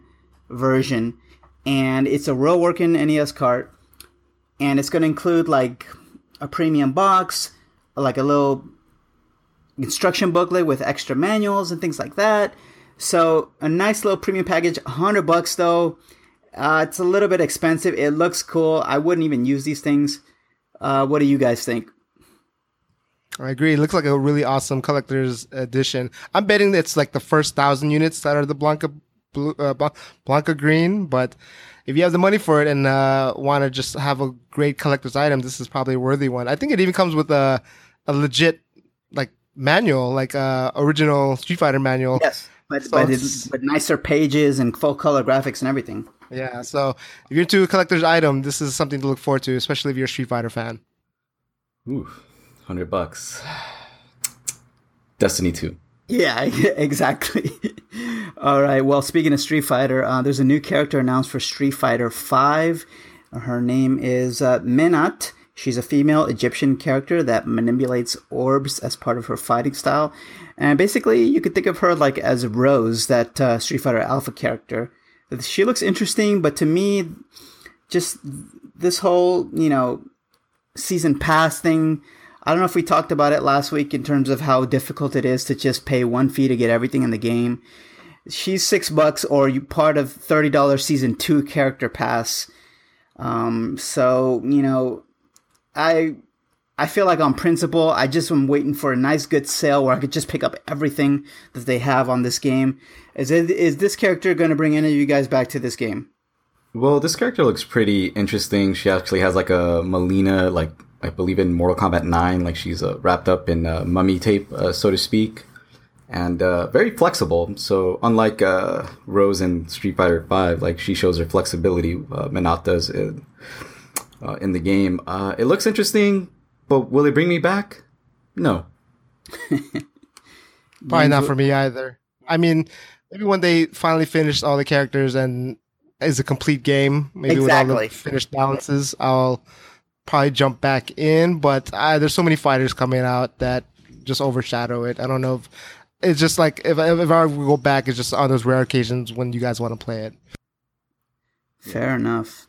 version and it's a real working NES cart and it's going to include like a premium box, like a little instruction booklet with extra manuals and things like that. So a nice little premium package, 100 bucks though. Uh, it's a little bit expensive. It looks cool. I wouldn't even use these things. Uh, what do you guys think? I agree. It looks like a really awesome collector's edition. I'm betting it's like the first thousand units that are the Blanca blue, uh, Blanca green. But if you have the money for it and uh, want to just have a great collector's item, this is probably a worthy one. I think it even comes with a a legit like manual, like uh, original Street Fighter manual. Yes, but So but, it's- but nicer pages and full color graphics and everything. Yeah. So if you're into a collector's item, this is something to look forward to, especially if you're a Street Fighter fan. Ooh, hundred bucks. Destiny two. Yeah, exactly. All right. Well, speaking of Street Fighter, uh, there's a new character announced for Street Fighter Five. Her name is uh, Menat. She's a female Egyptian character that manipulates orbs as part of her fighting style, and basically, you could think of her like as Rose, that uh, Street Fighter Alpha character. She looks interesting, but to me, just this whole you know season pass thing. I don't know if we talked about it last week in terms of how difficult it is to just pay one fee to get everything in the game. She's six bucks, or you part of thirty dollars season two character pass. Um, so you know, I I feel like on principle, I just am waiting for a nice good sale where I could just pick up everything that they have on this game. Is it is this character going to bring any of you guys back to this game? Well, this character looks pretty interesting. She actually has like a Melina, like I believe in Mortal Kombat Nine, like she's uh, wrapped up in uh, mummy tape, uh, so to speak, and uh, very flexible. So unlike uh, Rose in Street Fighter Five, like she shows her flexibility, uh, Menat does in, uh, in the game. Uh, it looks interesting, but will it bring me back? No. Probably not for me either. I mean, maybe when they finally finish all the characters and is a complete game, maybe with all Exactly. the finished balances, I'll probably jump back in. But uh, there's so many fighters coming out that just overshadow it. I don't know if it's just like if I, if I go back, it's just on those rare occasions when you guys want to play it. Fair enough.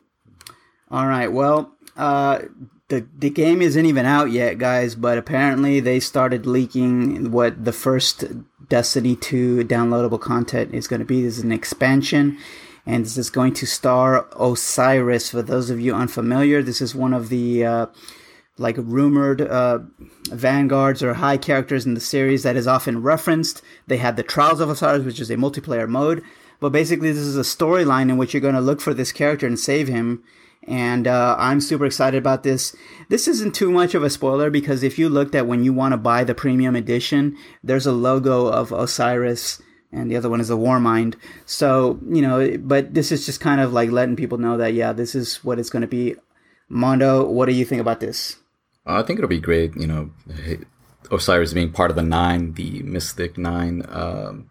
All right. Well, uh, the the game isn't even out yet, guys. But apparently, they started leaking what the first Destiny 2 downloadable content is going to be. This is an expansion, and this is going to star Osiris. For those of you unfamiliar, this is one of the uh, like rumored uh, vanguards or high characters in the series that is often referenced. They had the Trials of Osiris, which is a multiplayer mode. But basically, this is a storyline in which you're going to look for this character and save him. And uh, I'm super excited about this. This isn't too much of a spoiler because if you looked at when you want to buy the premium edition, there's a logo of Osiris and the other one is a Warmind. So, you know, but this is just kind of like letting people know that, yeah, this is what it's going to be. Mondo, what do you think about this? Uh, I think it'll be great. You know, Osiris being part of the nine, the Mystic Nine. Um,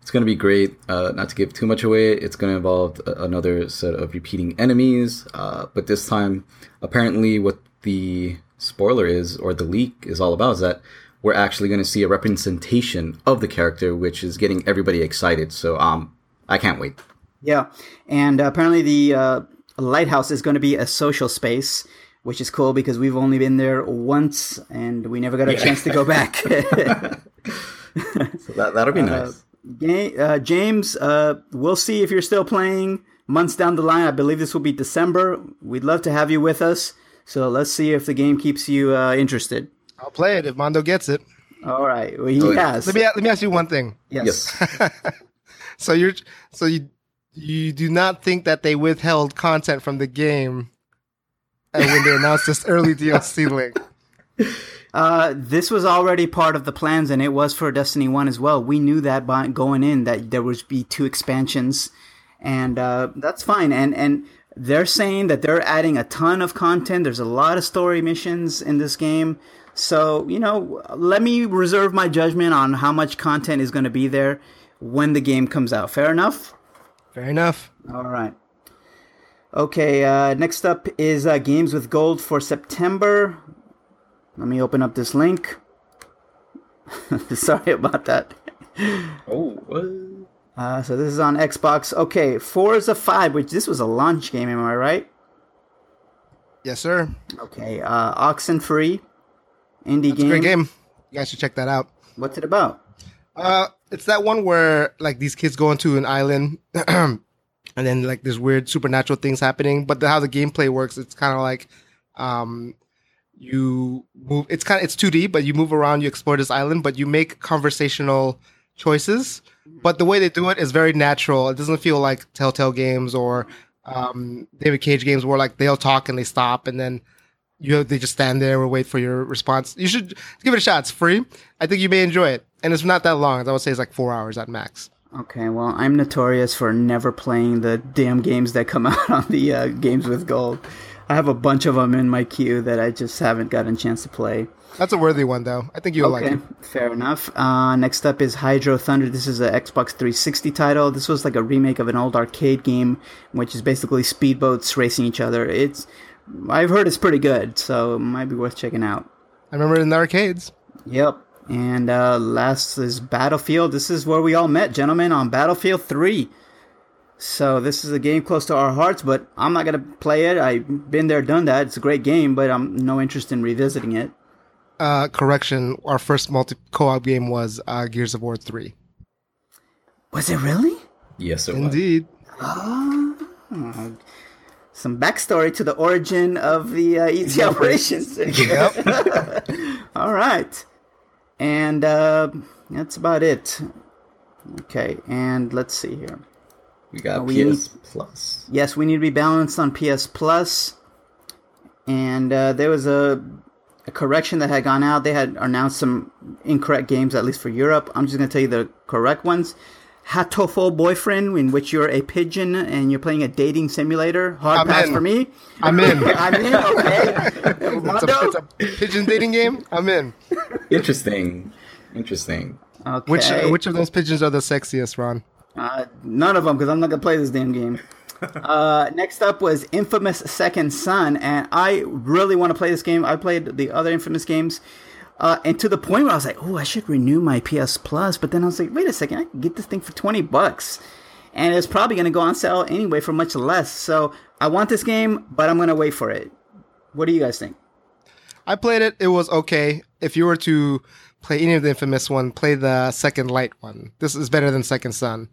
it's going to be great. Uh, not to give too much away, it's going to involve a- another set of repeating enemies. Uh, but this time, apparently, what the spoiler is or the leak is all about is that we're actually going to see a representation of the character, which is getting everybody excited. So, um, I can't wait. Yeah, and uh, apparently the uh, lighthouse is going to be a social space, which is cool because we've only been there once and we never got a chance to go back. So that that'll be nice. Ga- uh, James, uh, we'll see if you're still playing. months down the line. I believe this will be December. We'd love to have you with us. So let's see if the game keeps you uh, interested. I'll play it if Mondo gets it. All right. Well, he Oh, yeah. has. Let me let me ask you one thing. yes. Yes. So you're so you you do not think that they withheld content from the game and when they announced this early DLC link? Uh, this was already part of the plans, and it was for Destiny One as well. We knew that by going in that there would be two expansions, and uh, that's fine. And and they're saying that they're adding a ton of content. There's a lot of story missions in this game. So you know, let me reserve my judgment on how much content is going to be there when the game comes out. Fair enough. Fair enough. All right. Okay, uh, next up is uh, Games with Gold for September. Let me open up this link. Sorry about that. oh, what? Uh, so this is on Xbox. Okay, Forza 5, which this was a launch game, am I right? Yes, sir. Okay, uh, Oxenfree, indie It's a game. great game. You guys should check that out. What's it about? Uh, it's that one where like these kids go into an island, and then like there's weird supernatural things happening. But the, how the gameplay works, it's kind of like, um, you move. It's kind of it's 2D, but you move around, you explore this island, but you make conversational choices. But the way they do it is very natural. It doesn't feel like Telltale games or um, David Cage games where like they'll talk and they stop and then you they just stand there and wait for your response. You should give it a shot. It's free. I think you may enjoy it, and it's not that long. I would say it's like four hours at max. Okay, well, I'm notorious for never playing the damn games that come out on the uh, Games with Gold. I have a bunch of them in my queue that I just haven't gotten a chance to play. That's a worthy one though. I think you'll like it. fair enough. Uh, next up is Hydro Thunder. This is an Xbox 360 title. This was like a remake of an old arcade game, which is basically speedboats racing each other. It's I've heard it's pretty good, so it might be worth checking out. I remember it in the arcades. Yep. And uh, last is Battlefield. This is where we all met, gentlemen, on Battlefield 3. So this is a game close to our hearts, but I'm not gonna play it. I've been there, done that. It's a great game, but I'm no interest in revisiting it. Uh, correction. Our first multi co-op game was uh, Gears of War three. Was it really? Yes, it was. Indeed. Some backstory to the origin of the uh, ET operations. Yep. All right, and uh, that's about it. Okay, and let's see here. We got we PS Plus. Yes, we need to be balanced on PS Plus. And uh, there was a, a correction that had gone out. They had announced some incorrect games, at least for Europe. I'm just going to tell you the correct ones. Hatoful Boyfriend, in which you're a pigeon and you're playing a dating simulator. Hard I'm pass in. for me. I'm in. I'm in, okay. It's a, it's a pigeon dating game. I'm in. Interesting. Interesting. okay. Which which of those pigeons are the sexiest, Ron? Uh, none of them, because I'm not gonna play this damn game. uh, next up was Infamous Second Son, and I really want to play this game. I played the other Infamous games, uh, and to the point where I was like, "Oh, I should renew my PS Plus." But then I was like, "Wait a second, I can get this thing for twenty bucks, and it's probably gonna go on sale anyway for much less." So I want this game, but I'm gonna wait for it. What do you guys think? I played it. It was okay. If you were to play any of the infamous one, play the Second Light one. This is better than Second Son.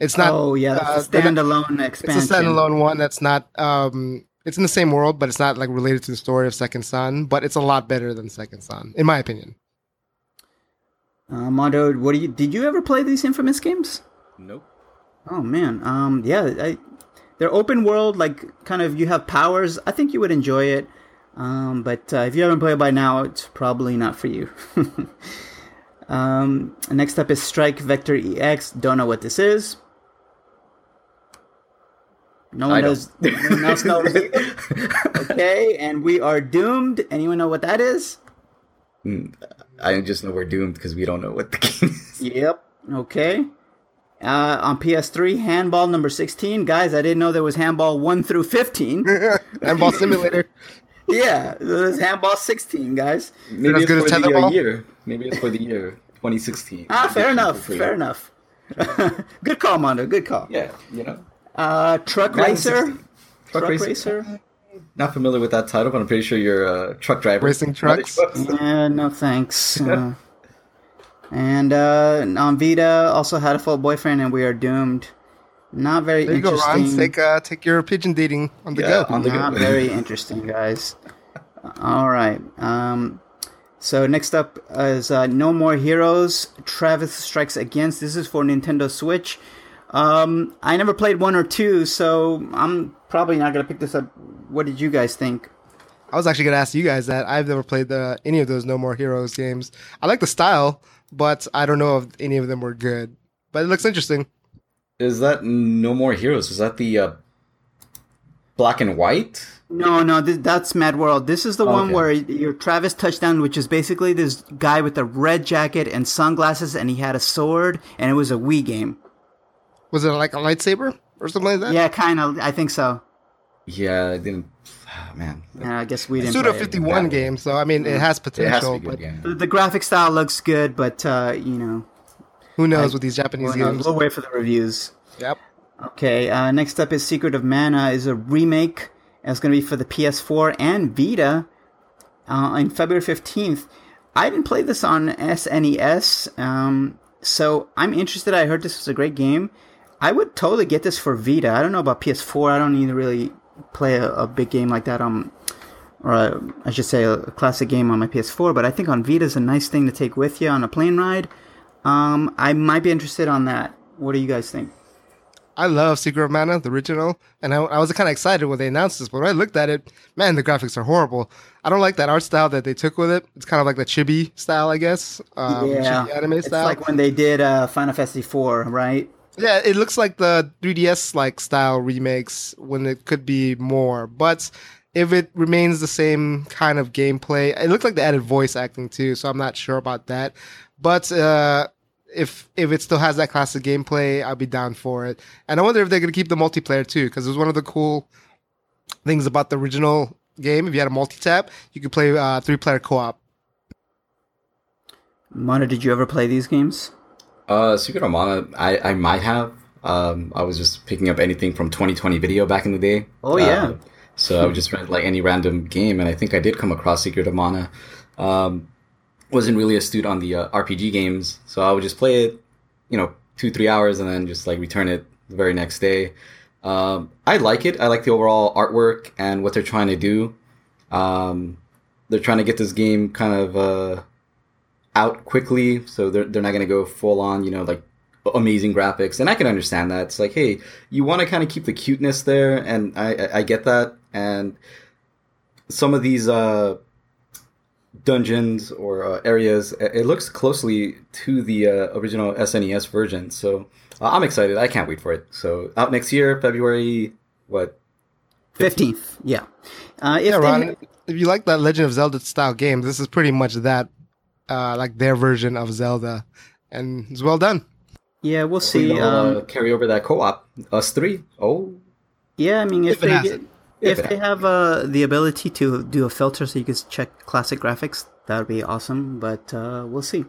It's not. oh yeah, uh, that's a they're standalone It's expansion. a standalone one that's not. Um, it's in the same world, but it's not like related to the story of Second Son. But it's a lot better than Second Son, in my opinion. Uh, Mondo, what do you? Did you ever play these Infamous games? Nope. Oh man, um, yeah, I, they're open world, like kind of you have powers. I think you would enjoy it, um, but uh, if you haven't played by now, it's probably not for you. um, next up is Strike Vector EX. Don't know what this is. No one I knows. No one else knows. okay, and we are doomed. Anyone know what that is? I just know we're doomed because we don't know what the game is. Yep. Okay. Uh, on PS3, handball number 16. Guys, I didn't know there was handball 1 through 15. Handball Simulator. yeah, there's handball 16, guys. Maybe as it's good as for the year. Maybe it's for the year 2016. Ah, fair enough. Fair enough. good call, Mondo. Good call. Yeah, you know. Uh, Truck Racer. 16. Truck, Racer. Racer. Not familiar with that title, but I'm pretty sure you're a truck driver. Racing trucks? Yeah, no thanks. Uh, and uh, on Vita, also Hatoful Boyfriend, and we are doomed. Not very There you go, interesting. Ron. Take uh, take your pigeon dating on the Yeah, go. on the Not go. very interesting, guys. All right. Um, so next up is uh, No More Heroes. Travis Strikes Again. This is for Nintendo Switch. Um, I never played one or two, so I'm probably not gonna pick this up. What did you guys think? I was actually gonna ask you guys that. I've never played the any of those No More Heroes games. I like the style, but I don't know if any of them were good. But it looks interesting. Is that No More Heroes? Is that the uh, black and white? No, no, th- that's Mad World. This is the one Okay. where you're Travis Touchdown, which is basically this guy with a red jacket and sunglasses, and he had a sword, and it was a Wii game. Was it like a lightsaber or something like that? Yeah, kind of. I think so. Yeah, I didn't. ah, man, Yeah, I guess we didn't. Suda 51 game, so I mean, it has it potential, has to be good. but Yeah. The, the graphic style looks good, but uh, you know, who knows with these Japanese we'll, games? we'll wait for the reviews. Yep. Okay, uh, next up is Secret of Mana is a remake. and It's going to be for the PS4 and Vita uh, on February 15th. I didn't play this on SNES, um, so I'm interested. I heard this was a great game. I would totally get this for Vita. I don't know about PS4. I don't need to really play a, a big game like that on, or a, I should say, a, classic game on my PS4. But I think on Vita is a nice thing to take with you on a plane ride. Um, I might be interested on that. What do you guys think? I love Secret of Mana, the original, and I, I was kind of excited when they announced this. But when I looked at it, man, the graphics are horrible. I don't like that art style that they took with it. It's kind of like the chibi style, I guess. Um, yeah, anime it's style. like when they did uh, Final Fantasy IV, right? Yeah, it looks like the 3DS like style remakes when it could be more. But if it remains the same kind of gameplay, it looks like they added voice acting too, so I'm not sure about that. But uh, if if it still has that classic gameplay, I'll be down for it. And I wonder if they're gonna keep the multiplayer too, because it was one of the cool things about the original game. If you had a multi tap, you could play uh, three player co op. Mondo, did you ever play these games? Uh, Secret of Mana, I, I might have. Um, I was just picking up anything from 2020 video back in the day. Oh, yeah. Uh, so I would just rent like any random game, and I think I did come across Secret of Mana. Um, wasn't really astute on the uh, RPG games, so I would just play it, you know, two three hours, and then just like return it the very next day. Um, I like it. I like the overall artwork and what they're trying to do. Um, they're trying to get this game kind of uh, out quickly, so they're they're not going to go full on, you know, like amazing graphics. And I can understand that. It's like, hey, you want to kind of keep the cuteness there, and I I, I get that. And some of these uh, dungeons or uh, areas, it it looks closely to the uh, original SNES version. So uh, I'm excited. I can't wait for it. So out next year, February what? 15th, yeah. Uh, if Yeah, they- Ron, if you like that Legend of Zelda style game, this is pretty much that, uh, like their version of Zelda, and it's well done. yeah, we'll See, see. Um, uh, carry over that co-op. Us three. Oh, yeah, I mean, if, if they get, if If they have uh, the ability to do a filter so you can check classic graphics, that would be awesome. But uh, we'll see.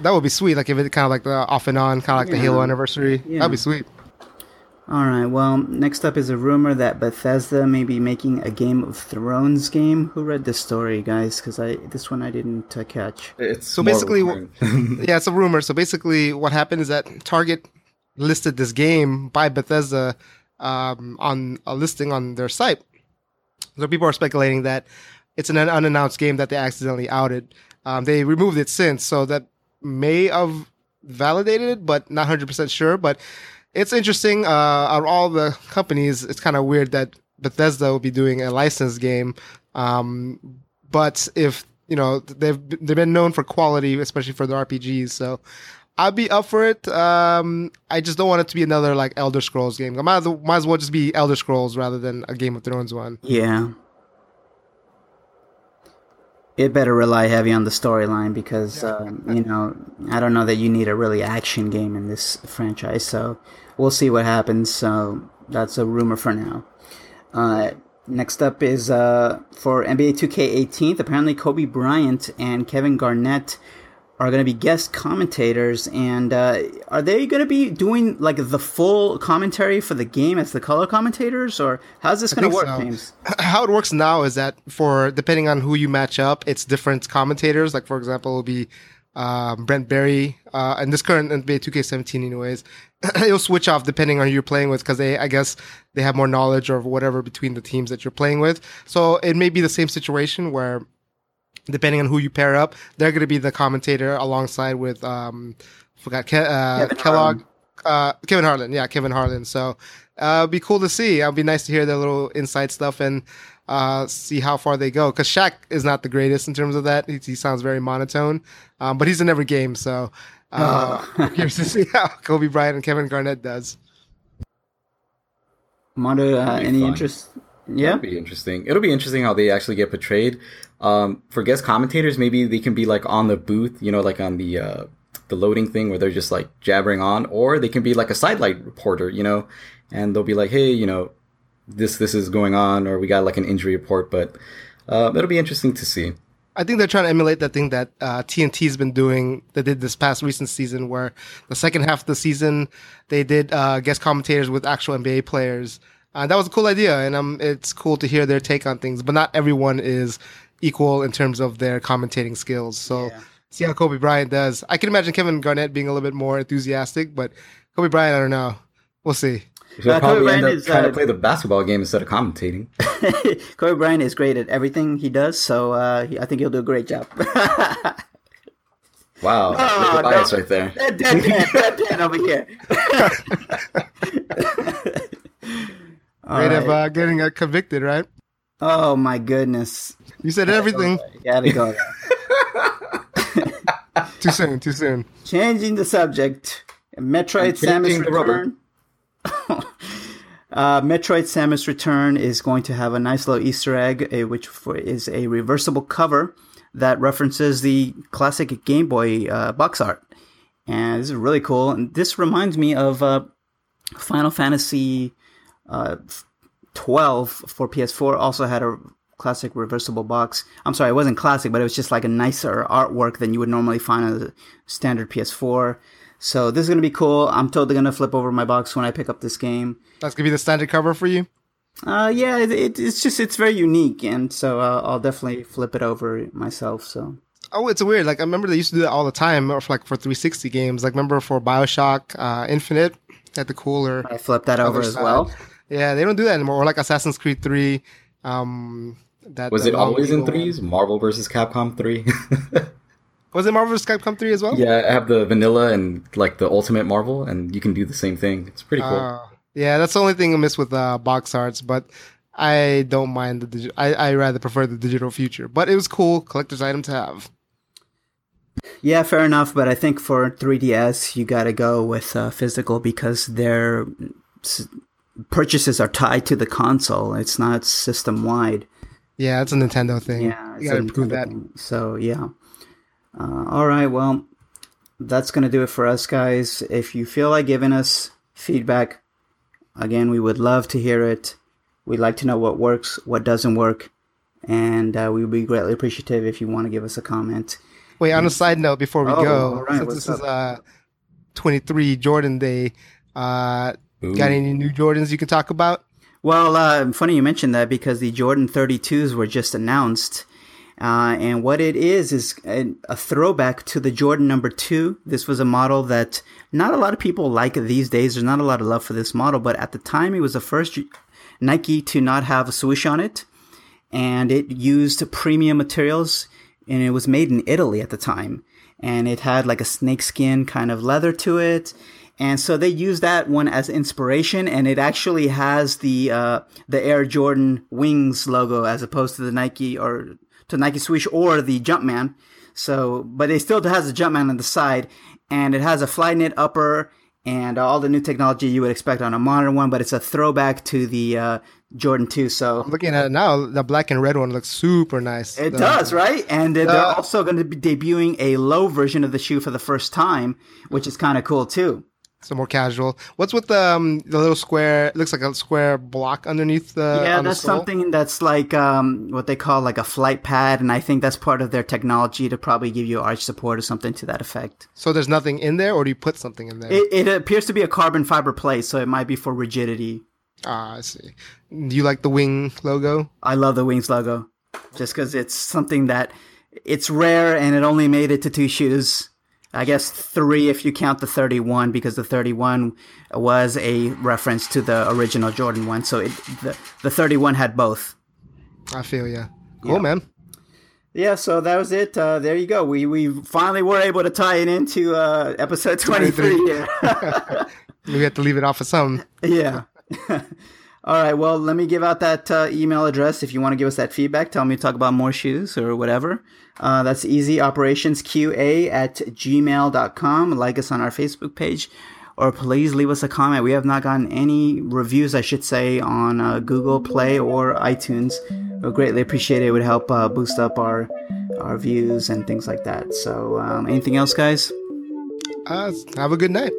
That would be sweet. Like if it kind of like the off and on, kind of like the Halo anniversary. Yeah. That'd be sweet. All right. Well, next up is a rumor that Bethesda may be making a Game of Thrones game. Who read this story, guys? Because I this one I didn't uh, catch. it's So more of a basically, yeah, it's a rumor. So basically, what happened is that Target listed this game by Bethesda um, on a listing on their site. So people are speculating that it's an unannounced game that they accidentally outed. Um, they removed it since, so that may have validated it, but not hundred percent sure. But it's interesting. Uh, out of all the companies, it's kind of weird that Bethesda will be doing a licensed game. Um, but if you know they've they've been known for quality, especially for their RPGs, so I'd be up for it. Um, I just don't want it to be another like Elder Scrolls game. I might might as well just be Elder Scrolls rather than a Game of Thrones one. Yeah. It better rely heavy on the storyline because, um, you know, I don't know that you need a really action game in this franchise. So we'll see what happens. So that's a rumor for now. Uh, next up is uh, for NBA 2K18. Apparently, Kobe Bryant and Kevin Garnett are going to be guest commentators. And uh, are they going to be doing like the full commentary for the game as the color commentators? Or how's this going to work, so. James? How it works now is that for depending on who you match up, it's different commentators. Like for example, it'll be um, Brent Barry, uh, and this current NBA 2K17, anyways, it'll switch off depending on who you're playing with because they, I guess, they have more knowledge or whatever between the teams that you're playing with. So it may be the same situation where, depending on who you pair up, they're going to be the commentator alongside with, um, forgot Ke- uh, Kevin Kellogg, uh, Kevin Harlan. Yeah, Kevin Harlan. So uh, it'd be cool to see. It'd be nice to hear their little inside stuff and uh, see how far they go. Because Shaq is not the greatest in terms of that. He, he sounds very monotone, um, but he's in every game. So uh, curious to see how Kobe Bryant and Kevin Garnett does. Mondo, uh, any fun. interest? Yeah. It'll be interesting. It'll be interesting how they actually get portrayed. Um, for guest commentators, maybe they can be like on the booth, you know, like on the uh, the loading thing where they're just like jabbering on, or they can be like a sidelight reporter, you know, and they'll be like, hey, you know, this this is going on, or we got like an injury report. But uh, it'll be interesting to see. I think they're trying to emulate that thing that uh, TNT's been doing. They did this past recent season, where the second half of the season they did uh, guest commentators with actual NBA players. Uh, that was a cool idea, and um, it's cool to hear their take on things. But not everyone is equal in terms of their commentating skills. So Yeah. see how Kobe Bryant does. I can imagine Kevin Garnett being a little bit more enthusiastic, but Kobe Bryant, I don't know. We'll see. He'll Uh, Kobe probably Bryant end up is, trying uh, to play the basketball game instead of commentating. Kobe Bryant is great at everything he does, so uh, he, I think he'll do a great job. Wow, Oh, look at no. bias right there. That deadpan, deadpan over here. Great of right. uh, getting uh, convicted, right? Oh my goodness! You said everything. Gotta go. too soon. Too soon. Changing the subject. Metroid Samus changing the rubber. Return. uh, Metroid Samus Return is going to have a nice little Easter egg, uh, which for, is a reversible cover that references the classic Game Boy uh, box art. And this is really cool. And this reminds me of uh, Final Fantasy uh, 12 for PS4 also had a classic reversible box. I'm sorry, it wasn't classic, but it was just like a nicer artwork than you would normally find on a standard PS4. So this is gonna be cool. I'm totally gonna flip over my box when I pick up this game. That's gonna be the standard cover for you. Uh, yeah, it, it, it's just it's very unique, and so uh, I'll definitely flip it over myself. So Oh, it's weird. Like I remember they used to do that all the time, or for, like for 360 games. Like remember for Bioshock uh, Infinite, had the cooler. I flipped that over other as side. well. Yeah, they don't do that anymore. Or like Assassin's Creed 3. Um, that Was the it always in long eagle threes? Marvel versus Capcom three. Was it Marvel vs. Capcom 3 as well? yeah, I have the vanilla and like the ultimate Marvel, and you can do the same thing. It's pretty cool. Uh, yeah, that's the only thing I miss with uh, box arts, but I don't mind the digital. I, I rather prefer the digital future. But it was cool collector's item to have. Yeah, fair enough. But I think for 3DS, you got to go with uh, physical because their s- purchases are tied to the console. It's not system wide. Yeah, it's a Nintendo thing. Yeah, you gotta a prove Nintendo that. thing. So yeah. Uh, all right. Well, that's gonna do it for us, guys. If you feel like giving us feedback, again, we would love to hear it. We'd like to know what works, what doesn't work, and uh, we would be greatly appreciative if you want to give us a comment. Wait, on a side note, before we Oh, go, right, since this is uh, 23 Jordan Day, uh, Ooh. got any new Jordans you can talk about? Well, uh, funny you mentioned that because the Jordan 32s were just announced. Uh, and what it is is a, a throwback to the Jordan number two. This was a model that not a lot of people like these days. There's not a lot of love for this model, but at the time it was the first Nike to not have a swoosh on it. And it used premium materials and it was made in Italy at the time. And it had like a snakeskin kind of leather to it. And so they use that one as inspiration, and it actually has the uh, the Air Jordan wings logo as opposed to the Nike or to Nike swoosh or the Jumpman. So, but it still has the Jumpman on the side, and it has a fly knit upper and all the new technology you would expect on a modern one. But it's a throwback to the uh, Jordan Two. So Looking at it now, the black and red one looks super nice. it The- does, right? And uh, they're also going to be debuting a low version of the shoe for the first time, which is kind of cool too. So more casual. What's with the um, the little square? It looks like a square block underneath the. yeah, the that's sole. something that's like um, what they call like a flight pad, and I think that's part of their technology to probably give you arch support or something to that effect. So there's nothing in there, or do you put something in there? It, it appears to be a carbon fiber plate, so it might be for rigidity. ah, I see. Do you like the wing logo? I love the Wings logo, just because it's something that it's rare, and it only made it to two shoes. I guess three if you count the 31, because the 31 was a reference to the original Jordan one. So it, the the 31 had both. I feel yeah. Cool, yeah. man. Yeah, so that was it. Uh, there you go. We we finally were able to tie it into uh, episode 23 here. we have to leave it off of some. Yeah. All right. Well, let me give out that uh, email address if you want to give us that feedback. Tell me to talk about more shoes or whatever. Uh, that's easy operationsqa at gmail.com. Like us on our Facebook page or please leave us a comment. We have not gotten any reviews, I should say, on uh, Google Play or iTunes. We greatly appreciate it. It would help uh, boost up our our views and things like that. So, um, anything else, guys? Uh, have a good night.